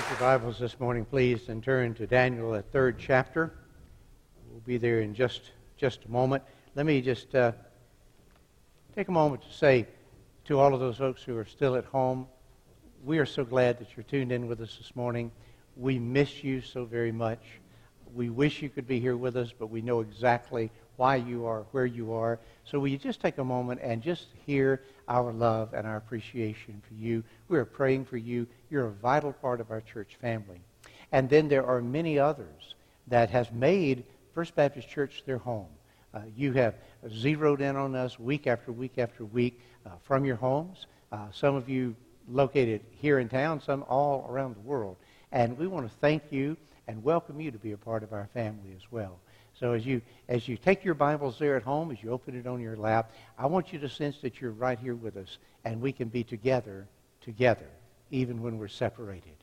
Take your Bibles this morning, please, and turn to Daniel, the third chapter. We'll be there in just, just a moment. Let me just uh, take a moment to say to all of those folks who are still at home, we are so glad that you're tuned in with us this morning. We miss you so very much. We wish you could be here with us, but we know exactly why you are where you are. So will you just take a moment and just hear our love and our appreciation for you? We are praying for you. You're a vital part of our church family. And then there are many others that has made First Baptist Church their home. Uh, you have zeroed in on us week after week after week uh, from your homes. Uh, some of you located here in town, some all around the world. And we want to thank you and welcome you to be a part of our family as well. So as you as you take your Bibles there at home, as you open it on your lap, I want you to sense that you're right here with us, and we can be together, together, even when we're separated.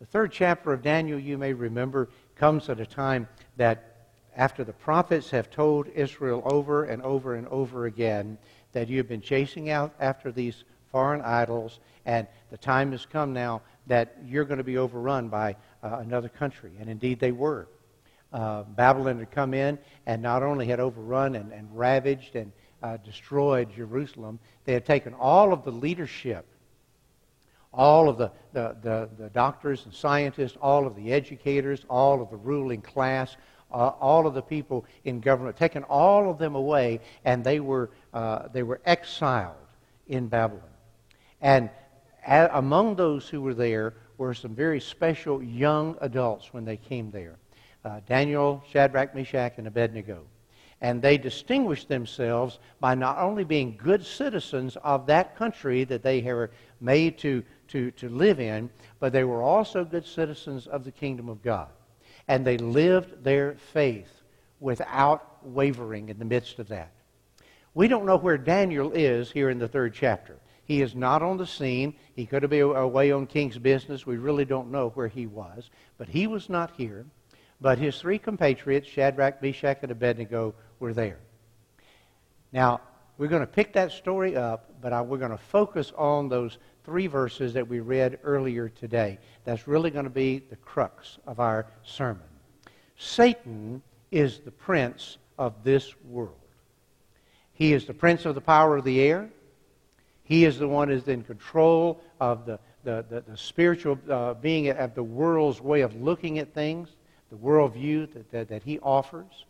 The third chapter of Daniel, you may remember, comes at a time that after the prophets have told Israel over and over and over again that you have been chasing out after these foreign idols, and the time has come now that you're going to be overrun by uh, another country. And indeed, they were uh, Babylon had come in and not only had overrun and, and ravaged and uh, destroyed Jerusalem, they had taken all of the leadership, all of the, the, the, the doctors and scientists, all of the educators, all of the ruling class, uh, all of the people in government, taken all of them away, and they were, uh, they were exiled in Babylon. And a- among those who were there were some very special young adults when they came there uh, Daniel, Shadrach, Meshach, and Abednego. And they distinguished themselves by not only being good citizens of that country that they were made to, to, to live in, but they were also good citizens of the kingdom of God. And they lived their faith without wavering in the midst of that. We don't know where Daniel is here in the third chapter. He is not on the scene. He could have been away on king's business. We really don't know where he was. But he was not here. But his three compatriots, Shadrach, Meshach, and Abednego, were there. Now, we're going to pick that story up, but we're going to focus on those three verses that we read earlier today. That's really going to be the crux of our sermon. Satan is the prince of this world. He is the prince of the power of the air. He is the one who is in control of the, the, the, the spiritual uh, being of the world's way of looking at things the worldview that, that, that he offers.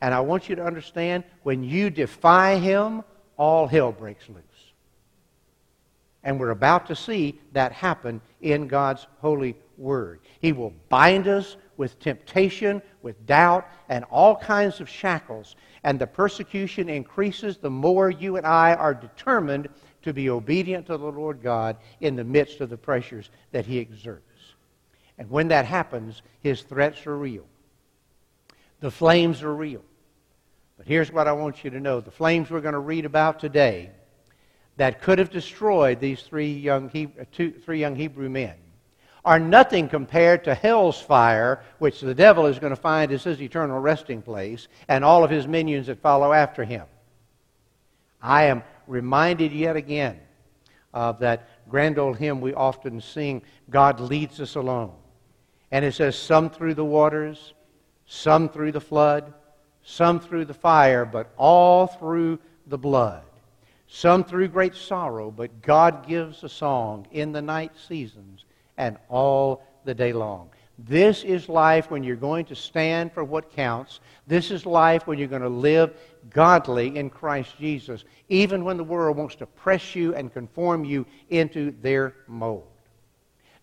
And I want you to understand when you defy him, all hell breaks loose. And we're about to see that happen in God's holy word. He will bind us with temptation, with doubt, and all kinds of shackles. And the persecution increases the more you and I are determined to be obedient to the Lord God in the midst of the pressures that He exerts. And when that happens, his threats are real. The flames are real. But here's what I want you to know the flames we're going to read about today that could have destroyed these three young, Hebrew, uh, two, three young Hebrew men are nothing compared to hell's fire, which the devil is going to find as his eternal resting place, and all of his minions that follow after him. I am reminded yet again of that grand old hymn we often sing God Leads Us Along. And it says, some through the waters, some through the flood, some through the fire, but all through the blood. Some through great sorrow, but God gives a song in the night seasons and all the day long. This is life when you're going to stand for what counts. This is life when you're going to live godly in Christ Jesus, even when the world wants to press you and conform you into their mold.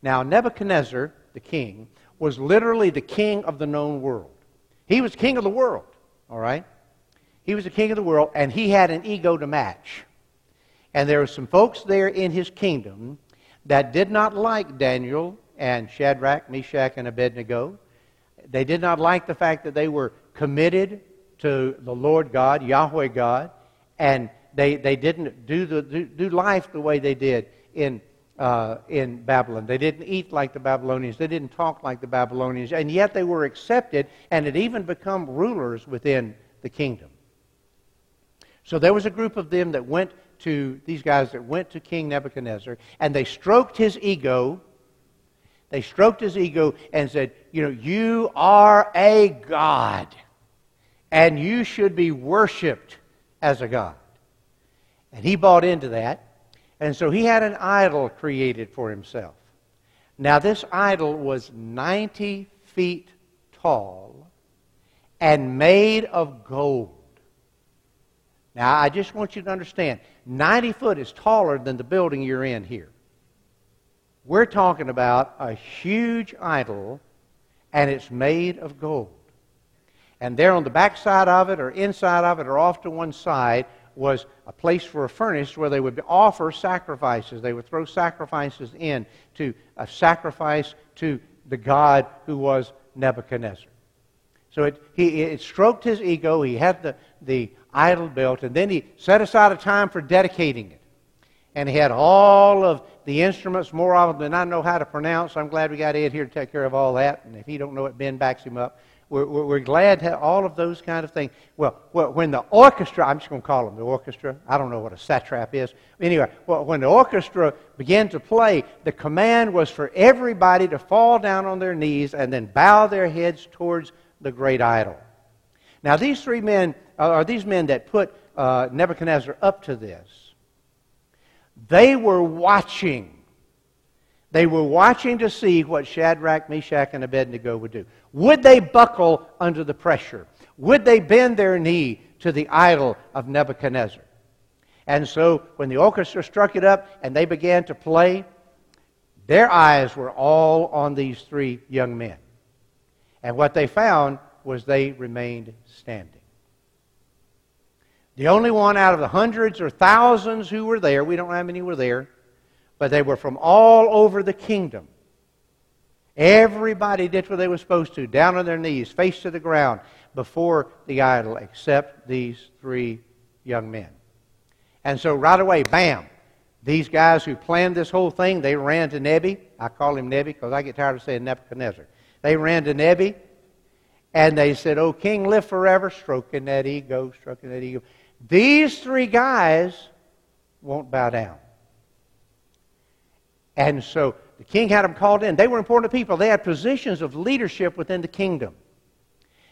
Now, Nebuchadnezzar, the king, was literally the king of the known world. He was king of the world, all right? He was the king of the world, and he had an ego to match. And there were some folks there in his kingdom that did not like Daniel and Shadrach, Meshach, and Abednego. They did not like the fact that they were committed to the Lord God, Yahweh God, and they, they didn't do, the, do, do life the way they did in uh, in Babylon. They didn't eat like the Babylonians. They didn't talk like the Babylonians. And yet they were accepted and had even become rulers within the kingdom. So there was a group of them that went to, these guys that went to King Nebuchadnezzar, and they stroked his ego. They stroked his ego and said, You know, you are a God, and you should be worshiped as a God. And he bought into that. And so he had an idol created for himself. Now, this idol was 90 feet tall and made of gold. Now, I just want you to understand 90 foot is taller than the building you're in here. We're talking about a huge idol, and it's made of gold. And there on the back side of it, or inside of it, or off to one side, was a place for a furnace where they would offer sacrifices. They would throw sacrifices in to a sacrifice to the God who was Nebuchadnezzar. So it, he, it stroked his ego. He had the, the idol built, and then he set aside a time for dedicating it. And he had all of the instruments, more of them than I know how to pronounce. I'm glad we got Ed here to take care of all that. And if he don't know it, Ben backs him up. We're, we're, we're glad to have all of those kind of things. Well, well, when the orchestra, I'm just going to call them the orchestra. I don't know what a satrap is. Anyway, well, when the orchestra began to play, the command was for everybody to fall down on their knees and then bow their heads towards the great idol. Now, these three men uh, are these men that put uh, Nebuchadnezzar up to this. They were watching. They were watching to see what Shadrach, Meshach, and Abednego would do. Would they buckle under the pressure? Would they bend their knee to the idol of Nebuchadnezzar? And so when the orchestra struck it up and they began to play, their eyes were all on these three young men. And what they found was they remained standing. The only one out of the hundreds or thousands who were there, we don't know how many were there, but they were from all over the kingdom. Everybody did what they were supposed to, down on their knees, face to the ground, before the idol, except these three young men. And so right away, bam, these guys who planned this whole thing, they ran to Nebi. I call him Nebi because I get tired of saying Nebuchadnezzar. They ran to Nebi and they said, Oh, king, live forever, stroking that ego, stroking that ego. These three guys won't bow down. And so the king had them called in. They were important people. They had positions of leadership within the kingdom.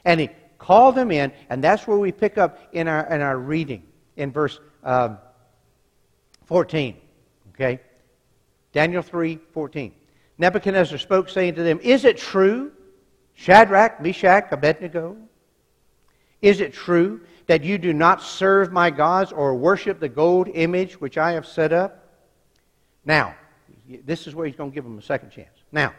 And he called them in, and that's where we pick up in our, in our reading in verse um, 14. Okay? Daniel 3 14. Nebuchadnezzar spoke, saying to them, Is it true, Shadrach, Meshach, Abednego? Is it true that you do not serve my gods or worship the gold image which I have set up? Now, this is where he's going to give them a second chance. Now,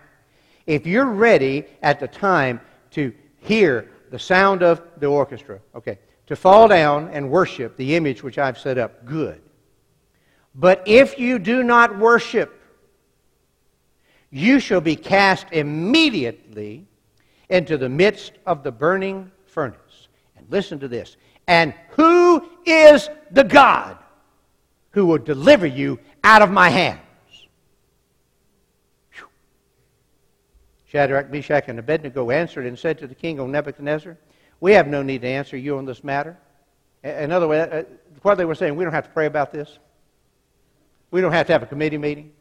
if you're ready at the time to hear the sound of the orchestra, okay, to fall down and worship the image which I've set up, good. But if you do not worship, you shall be cast immediately into the midst of the burning furnace. And listen to this and who is the God who will deliver you out of my hands? Whew. Shadrach, Meshach, and Abednego answered and said to the king, O Nebuchadnezzar, we have no need to answer you on this matter. In other words, uh, what they were saying, we don't have to pray about this. We don't have to have a committee meeting.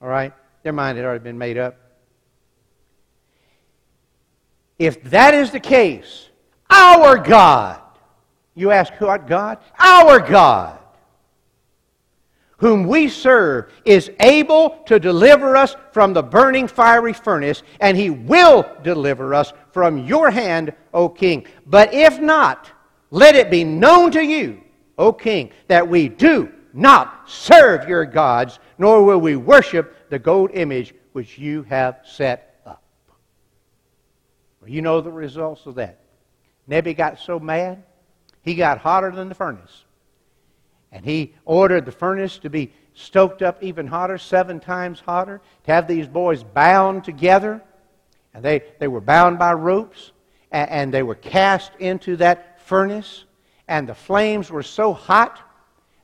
All right? Their mind had already been made up. If that is the case, our God you ask what God? Our God, whom we serve, is able to deliver us from the burning fiery furnace, and he will deliver us from your hand, O king. But if not, let it be known to you, O king, that we do not serve your gods, nor will we worship the gold image which you have set up. Well, you know the results of that. Nebi got so mad he got hotter than the furnace. And he ordered the furnace to be stoked up even hotter, seven times hotter, to have these boys bound together. And they, they were bound by ropes, and, and they were cast into that furnace. And the flames were so hot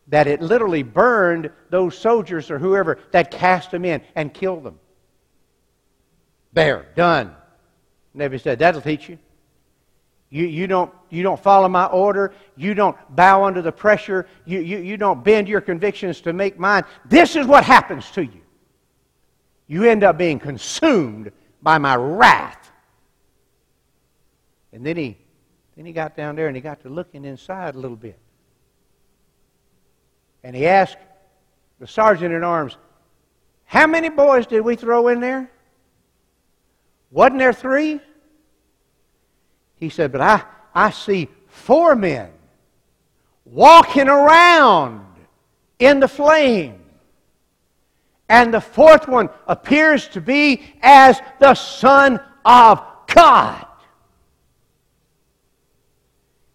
that it literally burned those soldiers or whoever that cast them in and killed them. There, done. Nebi said, That'll teach you. You, you, don't, you don't follow my order. You don't bow under the pressure. You, you, you don't bend your convictions to make mine. This is what happens to you. You end up being consumed by my wrath. And then he, then he got down there and he got to looking inside a little bit. And he asked the sergeant at arms, How many boys did we throw in there? Wasn't there three? He said, But I, I see four men walking around in the flame. And the fourth one appears to be as the Son of God.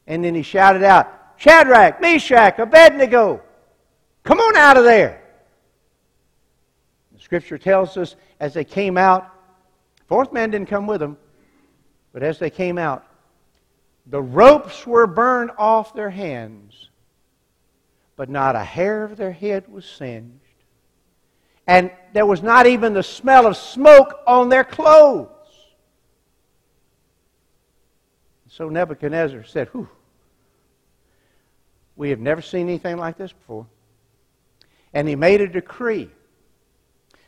And then he shouted out, Shadrach, Meshach, Abednego, come on out of there. The scripture tells us as they came out, fourth man didn't come with them, but as they came out, the ropes were burned off their hands, but not a hair of their head was singed. And there was not even the smell of smoke on their clothes. So Nebuchadnezzar said, Whew, we have never seen anything like this before. And he made a decree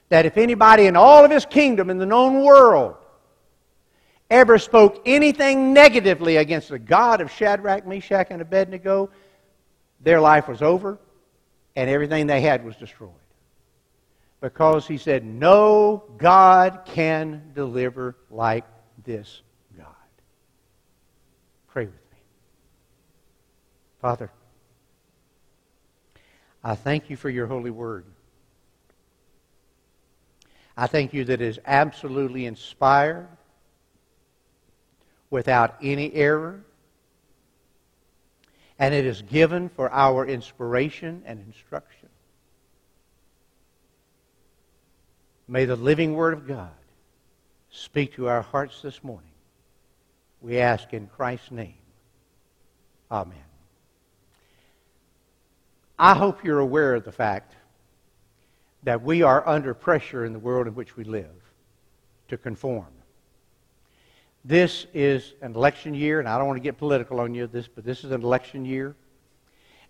that if anybody in all of his kingdom in the known world ever spoke anything negatively against the God of Shadrach, Meshach, and Abednego, their life was over and everything they had was destroyed. Because he said, No God can deliver like this God. Pray with me. Father, I thank you for your holy word. I thank you that it is absolutely inspired without any error. And it is given for our inspiration and instruction. May the living Word of God speak to our hearts this morning. We ask in Christ's name. Amen. I hope you're aware of the fact that we are under pressure in the world in which we live to conform. This is an election year, and I don't want to get political on you this, but this is an election year.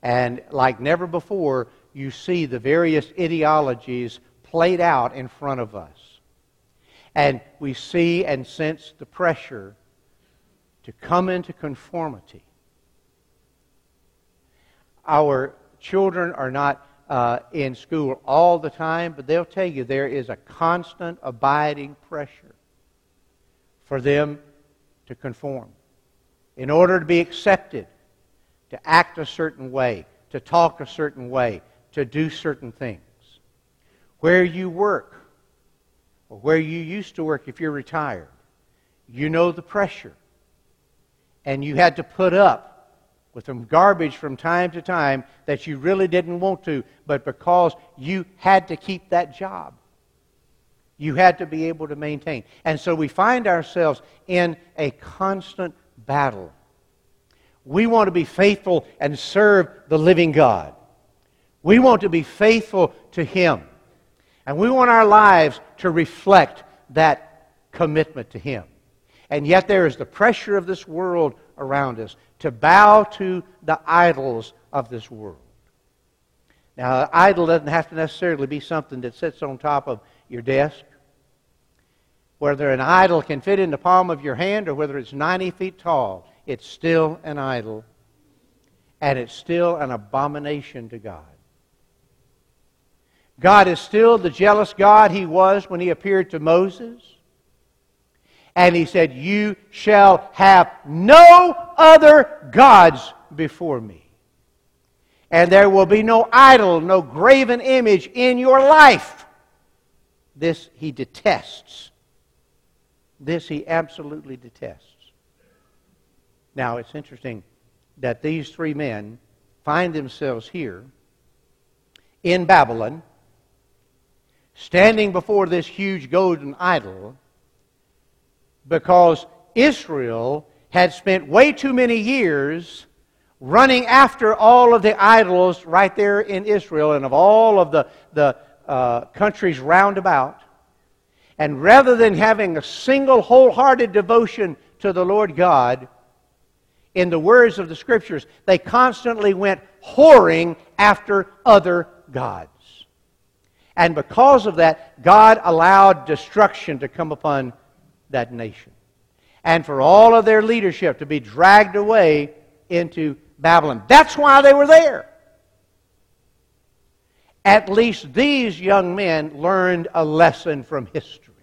And like never before, you see the various ideologies played out in front of us. And we see and sense the pressure to come into conformity. Our children are not uh, in school all the time, but they'll tell you there is a constant, abiding pressure for them to conform. In order to be accepted, to act a certain way, to talk a certain way, to do certain things. Where you work, or where you used to work if you're retired, you know the pressure. And you had to put up with some garbage from time to time that you really didn't want to, but because you had to keep that job. You had to be able to maintain. And so we find ourselves in a constant battle. We want to be faithful and serve the living God. We want to be faithful to Him. And we want our lives to reflect that commitment to Him. And yet there is the pressure of this world around us to bow to the idols of this world. Now, an idol doesn't have to necessarily be something that sits on top of your desk. Whether an idol can fit in the palm of your hand or whether it's 90 feet tall, it's still an idol. And it's still an abomination to God. God is still the jealous God he was when he appeared to Moses. And he said, You shall have no other gods before me. And there will be no idol, no graven image in your life. This he detests. This he absolutely detests. Now, it's interesting that these three men find themselves here in Babylon, standing before this huge golden idol, because Israel had spent way too many years running after all of the idols right there in Israel and of all of the, the uh, countries round about. And rather than having a single wholehearted devotion to the Lord God, in the words of the Scriptures, they constantly went whoring after other gods. And because of that, God allowed destruction to come upon that nation. And for all of their leadership to be dragged away into Babylon. That's why they were there. At least these young men learned a lesson from history.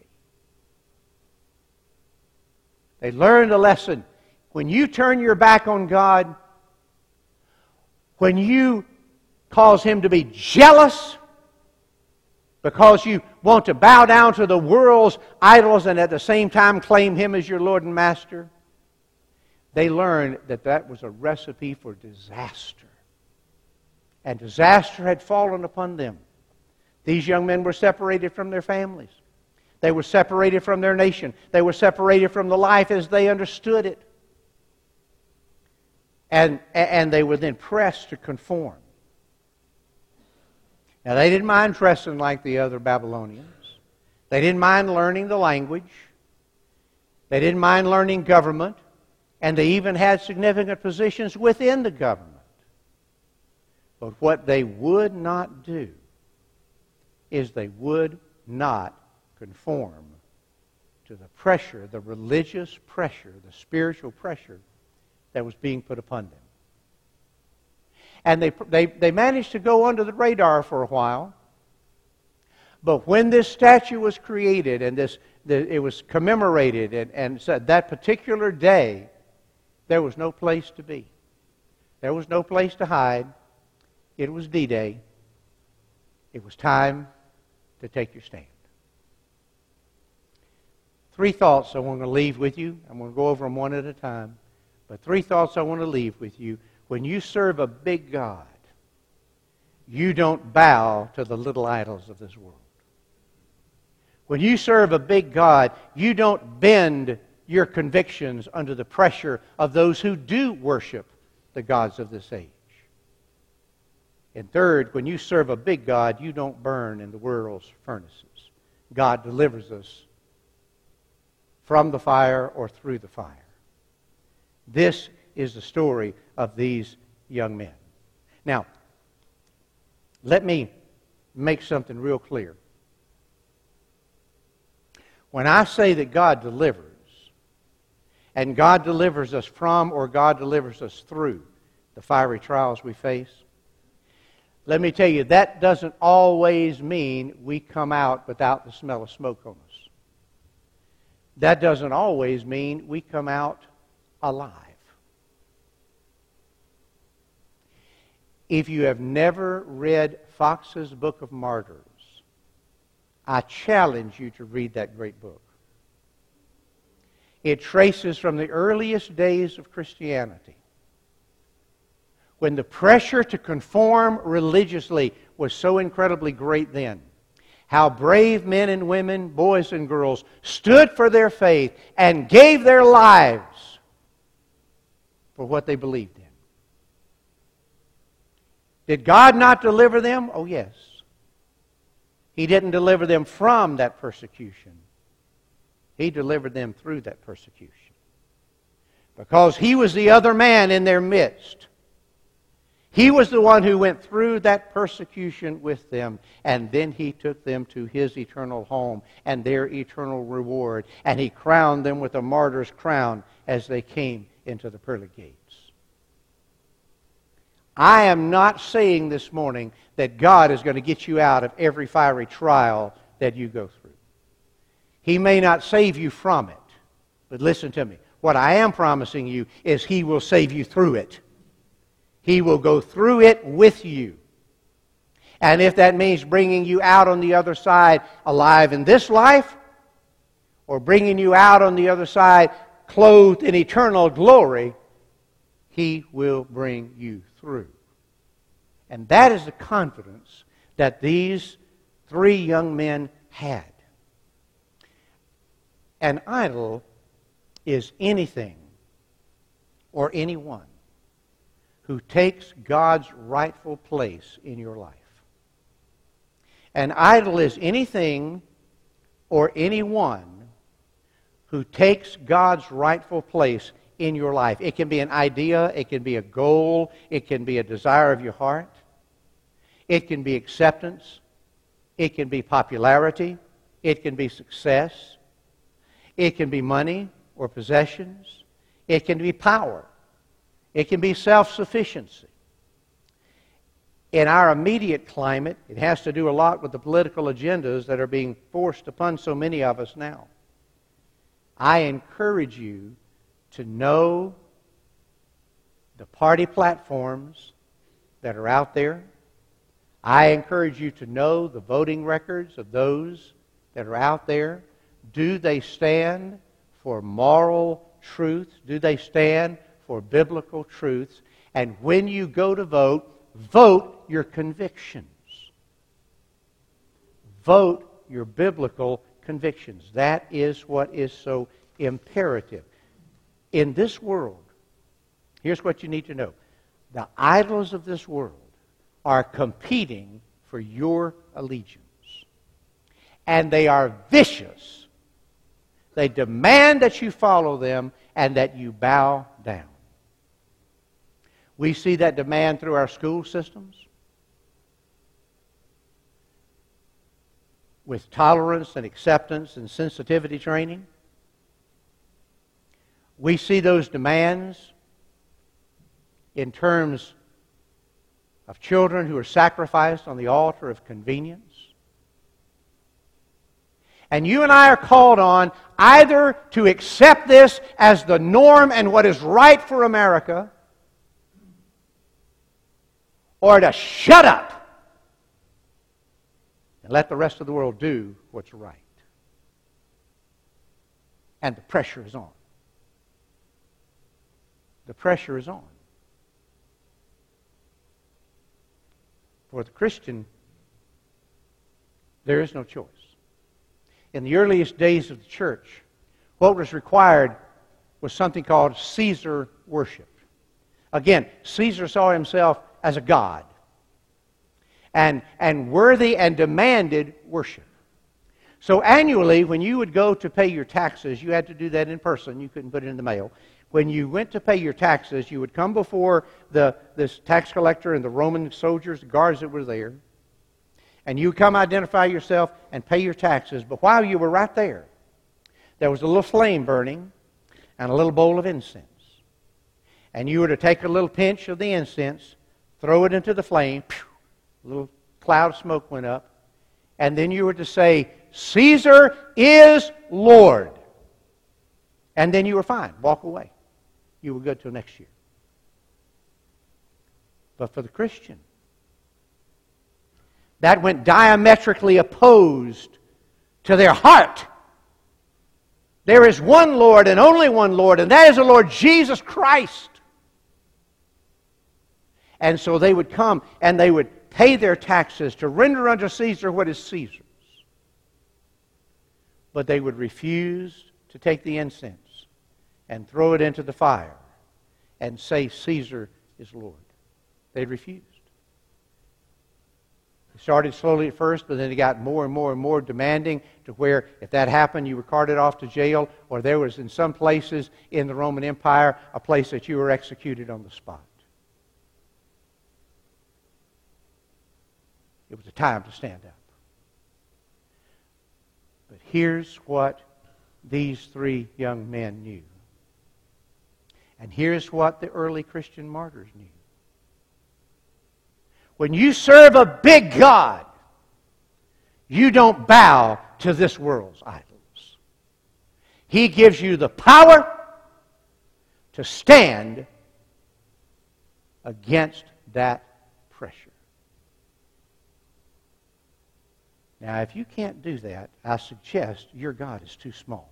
They learned a lesson. When you turn your back on God, when you cause Him to be jealous, because you want to bow down to the world's idols and at the same time claim Him as your Lord and Master, they learned that that was a recipe for disaster. And disaster had fallen upon them. These young men were separated from their families. They were separated from their nation. They were separated from the life as they understood it. And, and they were then pressed to conform. Now, they didn't mind dressing like the other Babylonians. They didn't mind learning the language. They didn't mind learning government. And they even had significant positions within the government. But what they would not do is they would not conform to the pressure, the religious pressure, the spiritual pressure that was being put upon them. And they, they, they managed to go under the radar for a while. But when this statue was created and this, the, it was commemorated, and, and said that particular day, there was no place to be. There was no place to hide. It was D Day. It was time to take your stand. Three thoughts I want to leave with you. I'm going to go over them one at a time. But three thoughts I want to leave with you when you serve a big God, you don't bow to the little idols of this world. When you serve a big God, you don't bend your convictions under the pressure of those who do worship the gods of this age. And third, when you serve a big God, you don't burn in the world's furnaces. God delivers us from the fire or through the fire. This is the story of these young men. Now, let me make something real clear. When I say that God delivers, and God delivers us from or God delivers us through the fiery trials we face, let me tell you, that doesn't always mean we come out without the smell of smoke on us. That doesn't always mean we come out alive. If you have never read Fox's Book of Martyrs, I challenge you to read that great book. It traces from the earliest days of Christianity, when the pressure to conform religiously was so incredibly great then, how brave men and women, boys and girls, stood for their faith and gave their lives for what they believed in. Did God not deliver them? Oh, yes. He didn't deliver them from that persecution, He delivered them through that persecution. Because He was the other man in their midst. He was the one who went through that persecution with them, and then he took them to his eternal home and their eternal reward, and he crowned them with a martyr's crown as they came into the pearly gates. I am not saying this morning that God is going to get you out of every fiery trial that you go through. He may not save you from it. But listen to me. What I am promising you is He will save you through it. He will go through it with you. And if that means bringing you out on the other side alive in this life, or bringing you out on the other side clothed in eternal glory, He will bring you through. And that is the confidence that these three young men had. An idol is anything or anyone who takes God's rightful place in your life. An idol is anything or anyone who takes God's rightful place in your life. It can be an idea, it can be a goal, it can be a desire of your heart, it can be acceptance, It can be popularity. It can be success. It can be money or possessions. It can be power. It can be self sufficiency. In our immediate climate, it has to do a lot with the political agendas that are being forced upon so many of us now. I encourage you to know the party platforms that are out there. I encourage you to know the voting records of those that are out there. Do they stand for moral truth? Do they stand for biblical truths? And when you go to vote, vote your convictions. Vote your biblical convictions. That is what is so imperative. In this world, here's what you need to know the idols of this world are competing for your allegiance. And they are vicious. They demand that you follow them and that you bow down. We see that demand through our school systems with tolerance and acceptance and sensitivity training. We see those demands in terms of children who are sacrificed on the altar of convenience. And you and I are called on either to accept this as the norm and what is right for America, or to shut up and let the rest of the world do what's right. And the pressure is on. The pressure is on. For the Christian, there is no choice. In the earliest days of the church, what was required was something called Caesar worship. Again, Caesar saw himself as a god and, and worthy and demanded worship. So annually, when you would go to pay your taxes, you had to do that in person. You couldn't put it in the mail. When you went to pay your taxes, you would come before the, this tax collector and the Roman soldiers, the guards that were there, and you come identify yourself and pay your taxes. But while you were right there, there was a little flame burning and a little bowl of incense. And you were to take a little pinch of the incense, throw it into the flame, a little cloud of smoke went up, and then you were to say, Caesar is Lord. And then you were fine. Walk away. You were good till next year. But for the Christian, that went diametrically opposed to their heart. There is one Lord and only one Lord, and that is the Lord Jesus Christ. And so they would come and they would pay their taxes, to render unto Caesar what is Caesar's. But they would refuse to take the incense and throw it into the fire and say, Caesar is Lord. They refused. It started slowly at first, but then it got more and more and more demanding to where if that happened, you were carted off to jail, or there was in some places in the Roman Empire a place that you were executed on the spot. It was a time to stand up. But here's what these three young men knew. And here's what the early Christian martyrs knew. When you serve a big God, you don't bow to this world's idols. He gives you the power to stand against that pressure. Now, if you can't do that, I suggest your God is too small.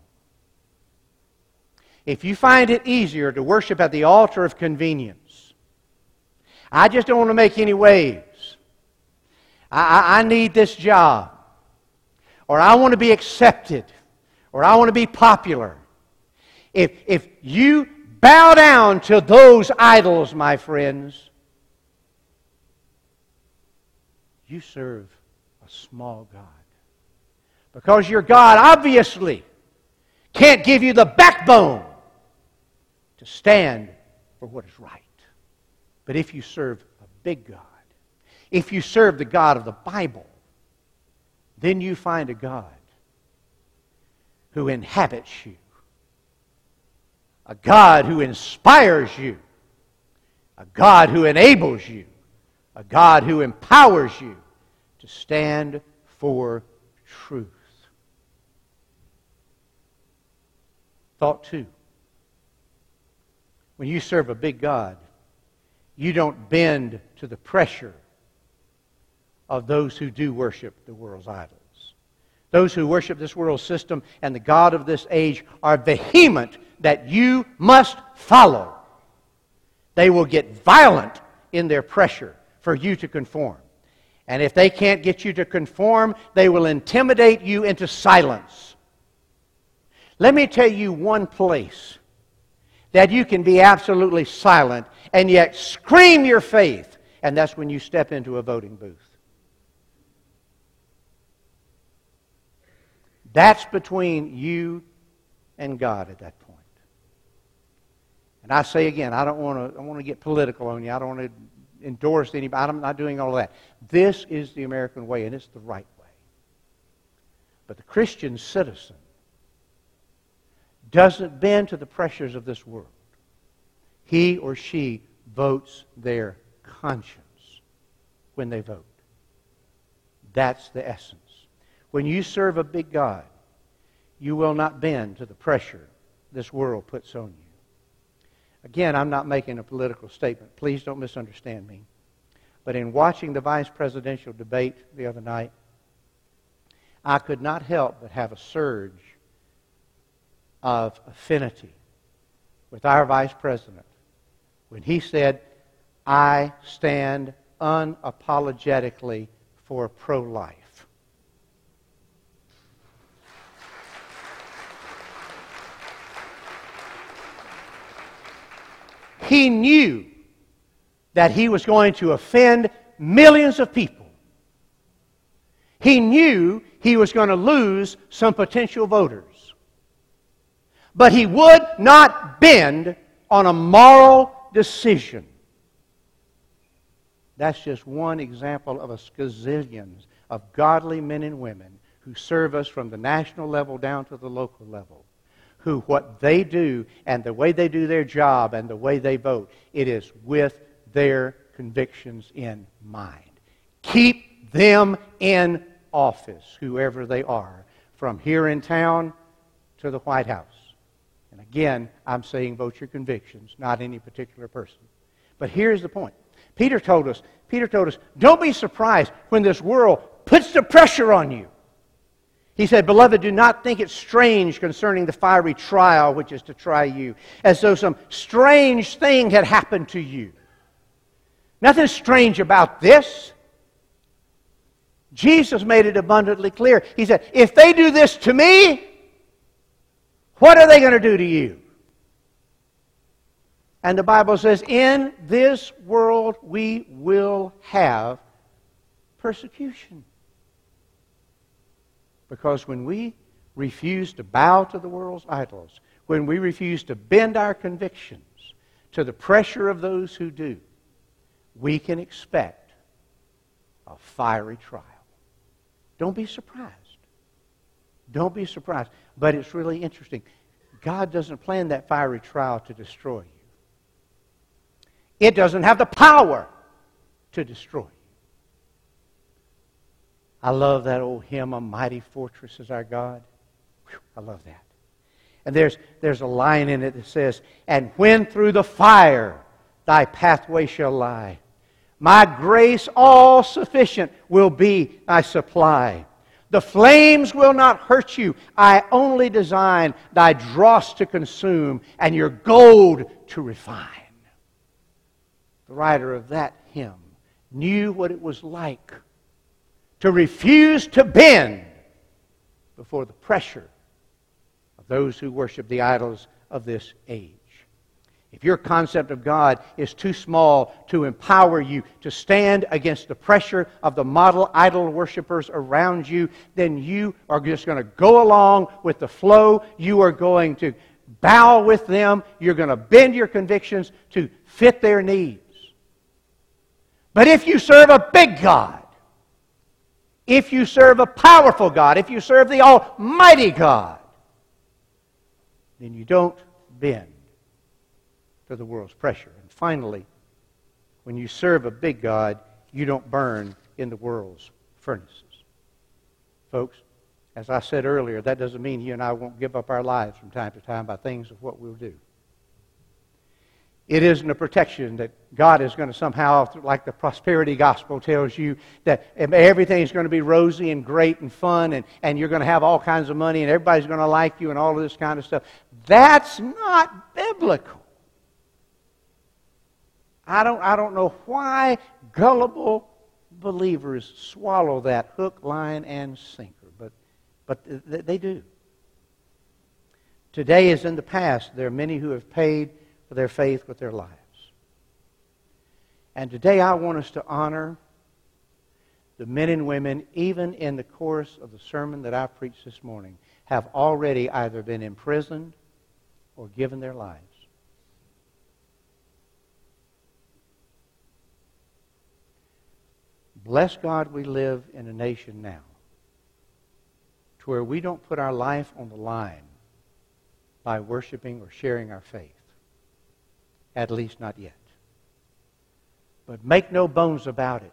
If you find it easier to worship at the altar of convenience, I just don't want to make any waves. I, I, I need this job. Or I want to be accepted. Or I want to be popular. If, if you bow down to those idols, my friends, you serve small God. Because your God obviously can't give you the backbone to stand for what is right. But if you serve a big God, if you serve the God of the Bible, then you find a God who inhabits you, a God who inspires you, a God who enables you, a God who empowers you to stand for truth. Thought two. When you serve a big God, you don't bend to the pressure of those who do worship the world's idols. Those who worship this world system and the God of this age are vehement that you must follow. They will get violent in their pressure for you to conform. And if they can't get you to conform, they will intimidate you into silence. Let me tell you one place that you can be absolutely silent and yet scream your faith, and that's when you step into a voting booth. That's between you and God at that point. And I say again, I don't want to, I want to get political on you. I don't want to endorse anybody. I'm not doing all of that. This is the American way, and it's the right way. But the Christian citizen doesn't bend to the pressures of this world. He or she votes their conscience when they vote. That's the essence. When you serve a big God, you will not bend to the pressure this world puts on you. Again, I'm not making a political statement. Please don't misunderstand me. But in watching the vice presidential debate the other night, I could not help but have a surge of affinity with our vice president when he said, I stand unapologetically for pro life. He knew that he was going to offend millions of people. He knew he was going to lose some potential voters. But he would not bend on a moral decision. That's just one example of a skazillions of godly men and women who serve us from the national level down to the local level who what they do and the way they do their job and the way they vote, it is with their convictions in mind. Keep them in office, whoever they are, from here in town to the White House. And again, I'm saying vote your convictions, not any particular person. But here's the point. Peter told us, Peter told us, don't be surprised when this world puts the pressure on you. He said, Beloved, do not think it strange concerning the fiery trial which is to try you, as though some strange thing had happened to you. Nothing strange about this. Jesus made it abundantly clear. He said, If they do this to me, what are they going to do to you? And the Bible says, In this world we will have persecution. Because when we refuse to bow to the world's idols, when we refuse to bend our convictions to the pressure of those who do, we can expect a fiery trial. Don't be surprised. Don't be surprised. But it's really interesting. God doesn't plan that fiery trial to destroy you. It doesn't have the power to destroy you. I love that old hymn, A Mighty Fortress is Our God. Whew, I love that. And there's, there's a line in it that says, And when through the fire thy pathway shall lie, my grace all sufficient will be thy supply. The flames will not hurt you. I only design thy dross to consume and your gold to refine. The writer of that hymn knew what it was like to refuse to bend before the pressure of those who worship the idols of this age. If your concept of God is too small to empower you to stand against the pressure of the model idol worshippers around you, then you are just going to go along with the flow. You are going to bow with them. You're going to bend your convictions to fit their needs. But if you serve a big God, if you serve a powerful God, if you serve the Almighty God, then you don't bend to the world's pressure. And finally, when you serve a big God, you don't burn in the world's furnaces. Folks, as I said earlier, that doesn't mean you and I won't give up our lives from time to time by things of what we'll do. It isn't a protection that God is going to somehow, like the prosperity gospel tells you, that everything is going to be rosy and great and fun and, and you're going to have all kinds of money and everybody's going to like you and all of this kind of stuff. That's not biblical. I don't, I don't know why gullible believers swallow that hook, line, and sinker, but, but they do. Today, as in the past, there are many who have paid their faith with their lives. And today I want us to honor the men and women, even in the course of the sermon that I preached this morning, have already either been imprisoned or given their lives. Bless God, we live in a nation now to where we don't put our life on the line by worshiping or sharing our faith. At least not yet. But make no bones about it.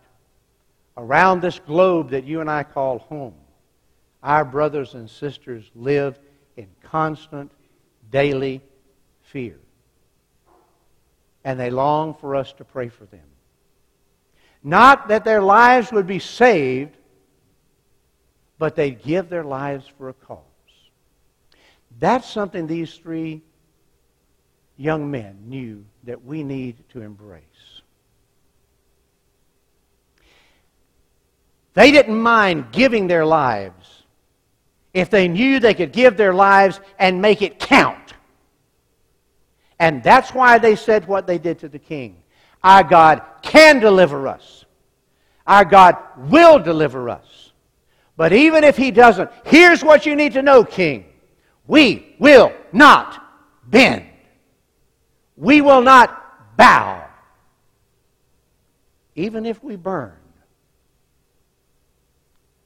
Around this globe that you and I call home, our brothers and sisters live in constant, daily fear. And they long for us to pray for them. Not that their lives would be saved, but they'd give their lives for a cause. That's something these three young men knew that we need to embrace. They didn't mind giving their lives if they knew they could give their lives and make it count. And that's why they said what they did to the king. Our God can deliver us. Our God will deliver us. But even if He doesn't, here's what you need to know, King. We will not bend. We will not bow, even if we burn.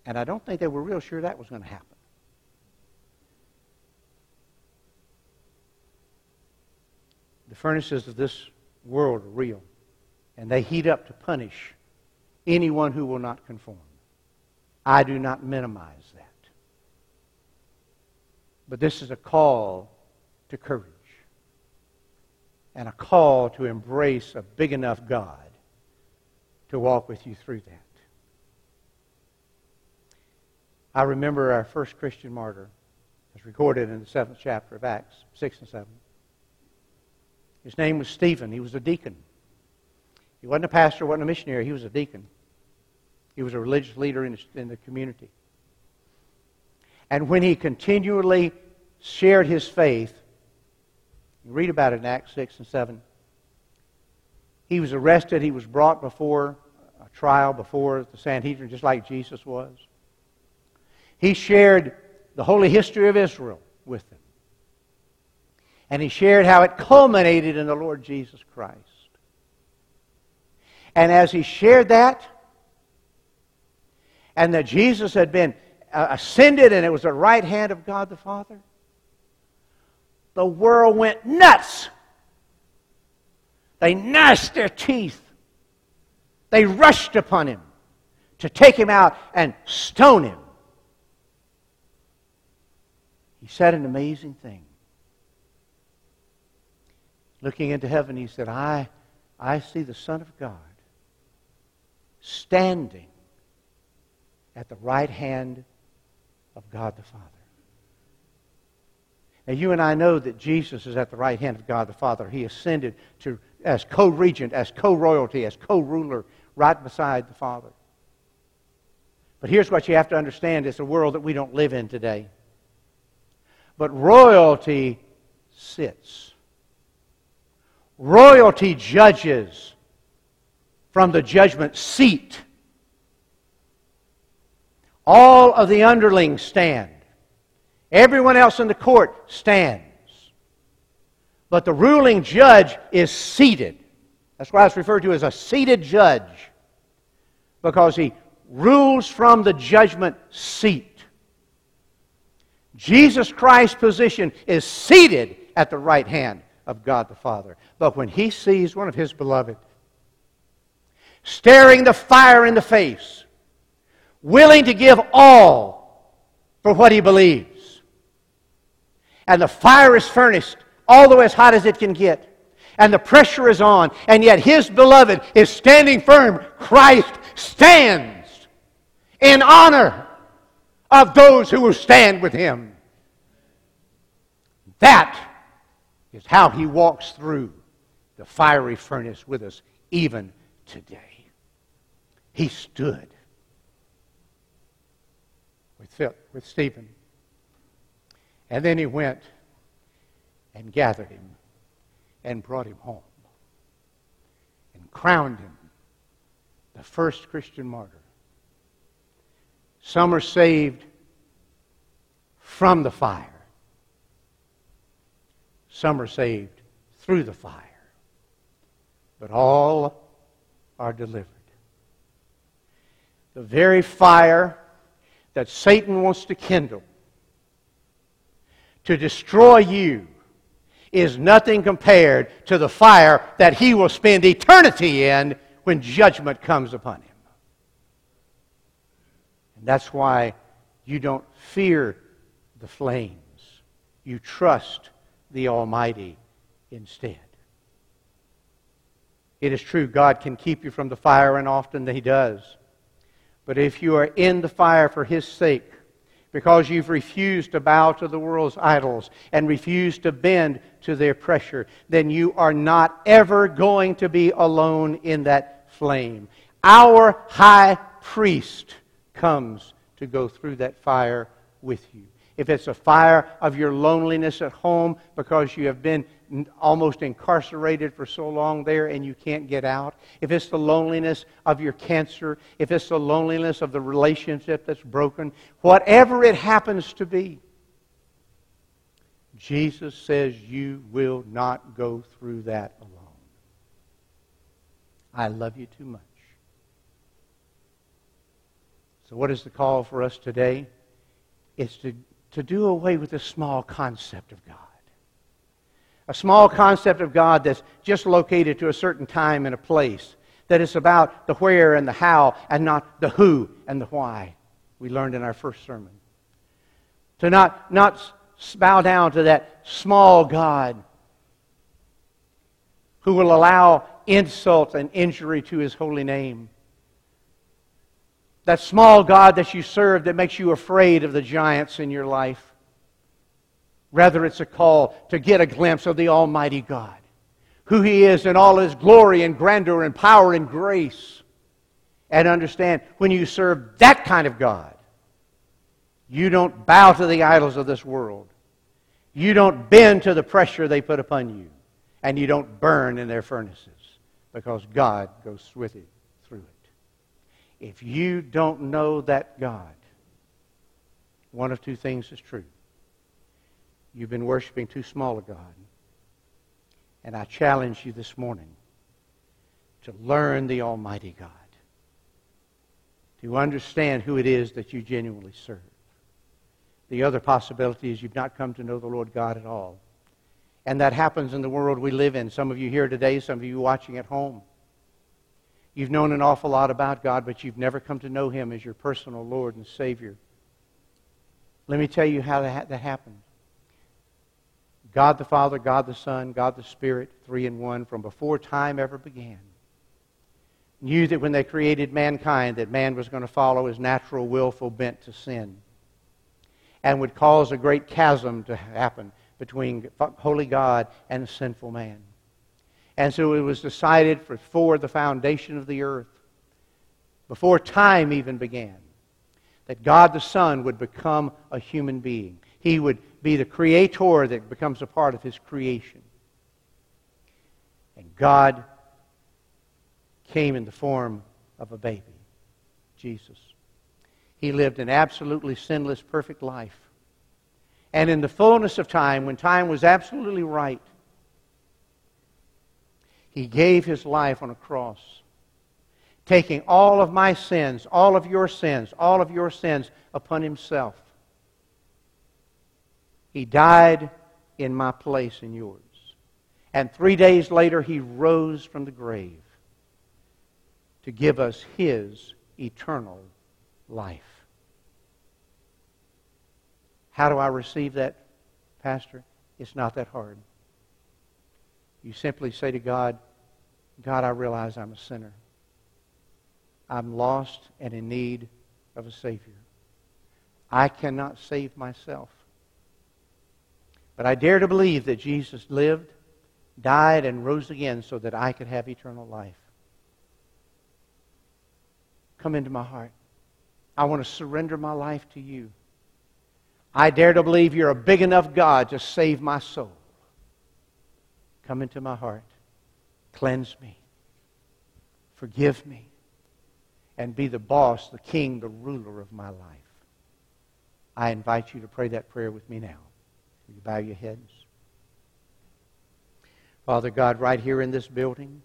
And I don't think they were real sure that was going to happen. The furnaces of this world are real, and they heat up to punish anyone who will not conform. I do not minimize that. But this is a call to courage and a call to embrace a big enough God to walk with you through that. I remember our first Christian martyr, as recorded in the seventh chapter of Acts 6 and 7. His name was Stephen. He was a deacon. He wasn't a pastor, wasn't a missionary. He was a deacon. He was a religious leader in in the community. And when he continually shared his faith, you read about it in Acts 6 and 7. He was arrested. He was brought before a trial, before the Sanhedrin, just like Jesus was. He shared the holy history of Israel with them. And he shared how it culminated in the Lord Jesus Christ. And as he shared that, and that Jesus had been uh, ascended and it was the right hand of God the Father, the world went nuts. They gnashed their teeth. They rushed upon him to take him out and stone him. He said an amazing thing. Looking into heaven, he said, I, I see the Son of God standing at the right hand of God the Father. Now, you and I know that Jesus is at the right hand of God the Father. He ascended to, as co regent, as co royalty, as co ruler, right beside the Father. But here's what you have to understand it's a world that we don't live in today. But royalty sits, royalty judges from the judgment seat. All of the underlings stand. Everyone else in the court stands. But the ruling judge is seated. That's why it's referred to as a seated judge. Because he rules from the judgment seat. Jesus Christ's position is seated at the right hand of God the Father. But when he sees one of his beloved staring the fire in the face, willing to give all for what he believes, and the fire is furnished although as hot as it can get, and the pressure is on, and yet his beloved is standing firm, Christ stands in honor of those who will stand with him. That is how he walks through the fiery furnace with us even today. He stood with, Philip, with Stephen. And then he went and gathered him and brought him home and crowned him the first Christian martyr. Some are saved from the fire. Some are saved through the fire. But all are delivered. The very fire that Satan wants to kindle to destroy you is nothing compared to the fire that he will spend eternity in when judgment comes upon him. And that's why you don't fear the flames. You trust the Almighty instead. It is true, God can keep you from the fire, and often He does. But if you are in the fire for His sake, because you've refused to bow to the world's idols and refused to bend to their pressure, then you are not ever going to be alone in that flame. Our high priest comes to go through that fire with you. If it's a fire of your loneliness at home because you have been almost incarcerated for so long there and you can't get out, if it's the loneliness of your cancer, if it's the loneliness of the relationship that's broken, whatever it happens to be, Jesus says you will not go through that alone. I love you too much. So, what is the call for us today? It's to, to do away with the small concept of God. A small concept of God that's just located to a certain time and a place. That is about the where and the how and not the who and the why. We learned in our first sermon. To not, not bow down to that small God who will allow insult and injury to his holy name that small God that you serve that makes you afraid of the giants in your life. Rather, it's a call to get a glimpse of the Almighty God, who He is in all His glory and grandeur and power and grace. And understand when you serve that kind of God, you don't bow to the idols of this world. You don't bend to the pressure they put upon you. And you don't burn in their furnaces because God goes with you. Through it. If you don't know that God, one of two things is true. You've been worshiping too small a God. And I challenge you this morning to learn the Almighty God, to understand who it is that you genuinely serve. The other possibility is you've not come to know the Lord God at all. And that happens in the world we live in. Some of you here today, some of you watching at home. You've known an awful lot about God, but you've never come to know Him as your personal Lord and Savior. Let me tell you how that, happened. God the Father, God the Son, God the Spirit, three in one, from before time ever began, knew that when they created mankind, that man was going to follow his natural, willful bent to sin, and would cause a great chasm to happen between holy God and sinful man. And so it was decided before the foundation of the earth, before time even began, that God the Son would become a human being. He would be the creator that becomes a part of his creation. And God came in the form of a baby, Jesus. He lived an absolutely sinless, perfect life. And in the fullness of time, when time was absolutely right, he gave his life on a cross, taking all of my sins, all of your sins, all of your sins upon himself. He died in my place and yours. And three days later, he rose from the grave to give us his eternal life. How do I receive that, Pastor? It's not that hard. You simply say to God, God, I realize I'm a sinner. I'm lost and in need of a Savior. I cannot save myself. But I dare to believe that Jesus lived, died, and rose again so that I could have eternal life. Come into my heart. I want to surrender my life to you. I dare to believe you're a big enough God to save my soul. Come into my heart. Cleanse me. Forgive me. And be the boss, the king, the ruler of my life. I invite you to pray that prayer with me now. You bow your heads? Father God, right here in this building,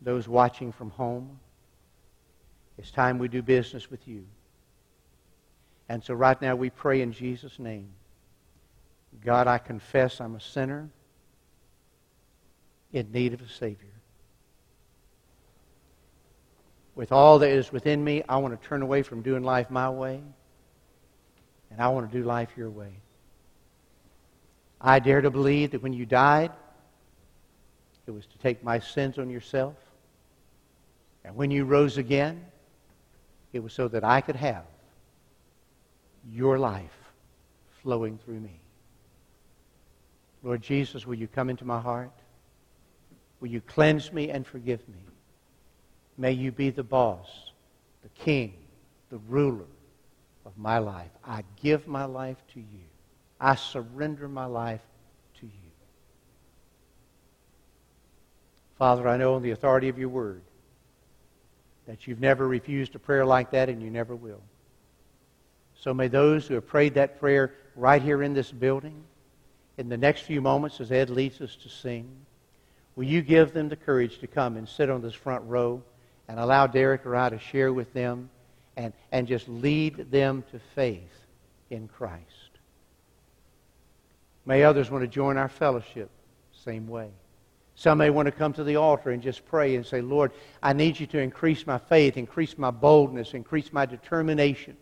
those watching from home, it's time we do business with you. And so right now we pray in Jesus' name. God, I confess I'm a sinner in need of a Savior. With all that is within me, I want to turn away from doing life my way, and I want to do life your way. I dare to believe that when you died, it was to take my sins on yourself. And when you rose again, it was so that I could have your life flowing through me. Lord Jesus, will you come into my heart? Will you cleanse me and forgive me? May you be the boss, the king, the ruler of my life. I give my life to you. I surrender my life to you. Father, I know on the authority of your word that you've never refused a prayer like that and you never will. So may those who have prayed that prayer right here in this building, in the next few moments as Ed leads us to sing, will you give them the courage to come and sit on this front row and allow Derek or I to share with them and, and just lead them to faith in Christ? May others want to join our fellowship same way. Some may want to come to the altar and just pray and say, Lord, I need you to increase my faith, increase my boldness, increase my determination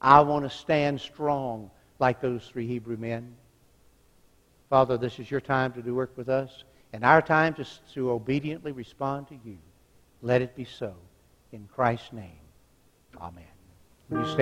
I want to stand strong like those three Hebrew men. Father, this is your time to do work with us, and our time to, to obediently respond to you. Let it be so. In Christ's name, amen.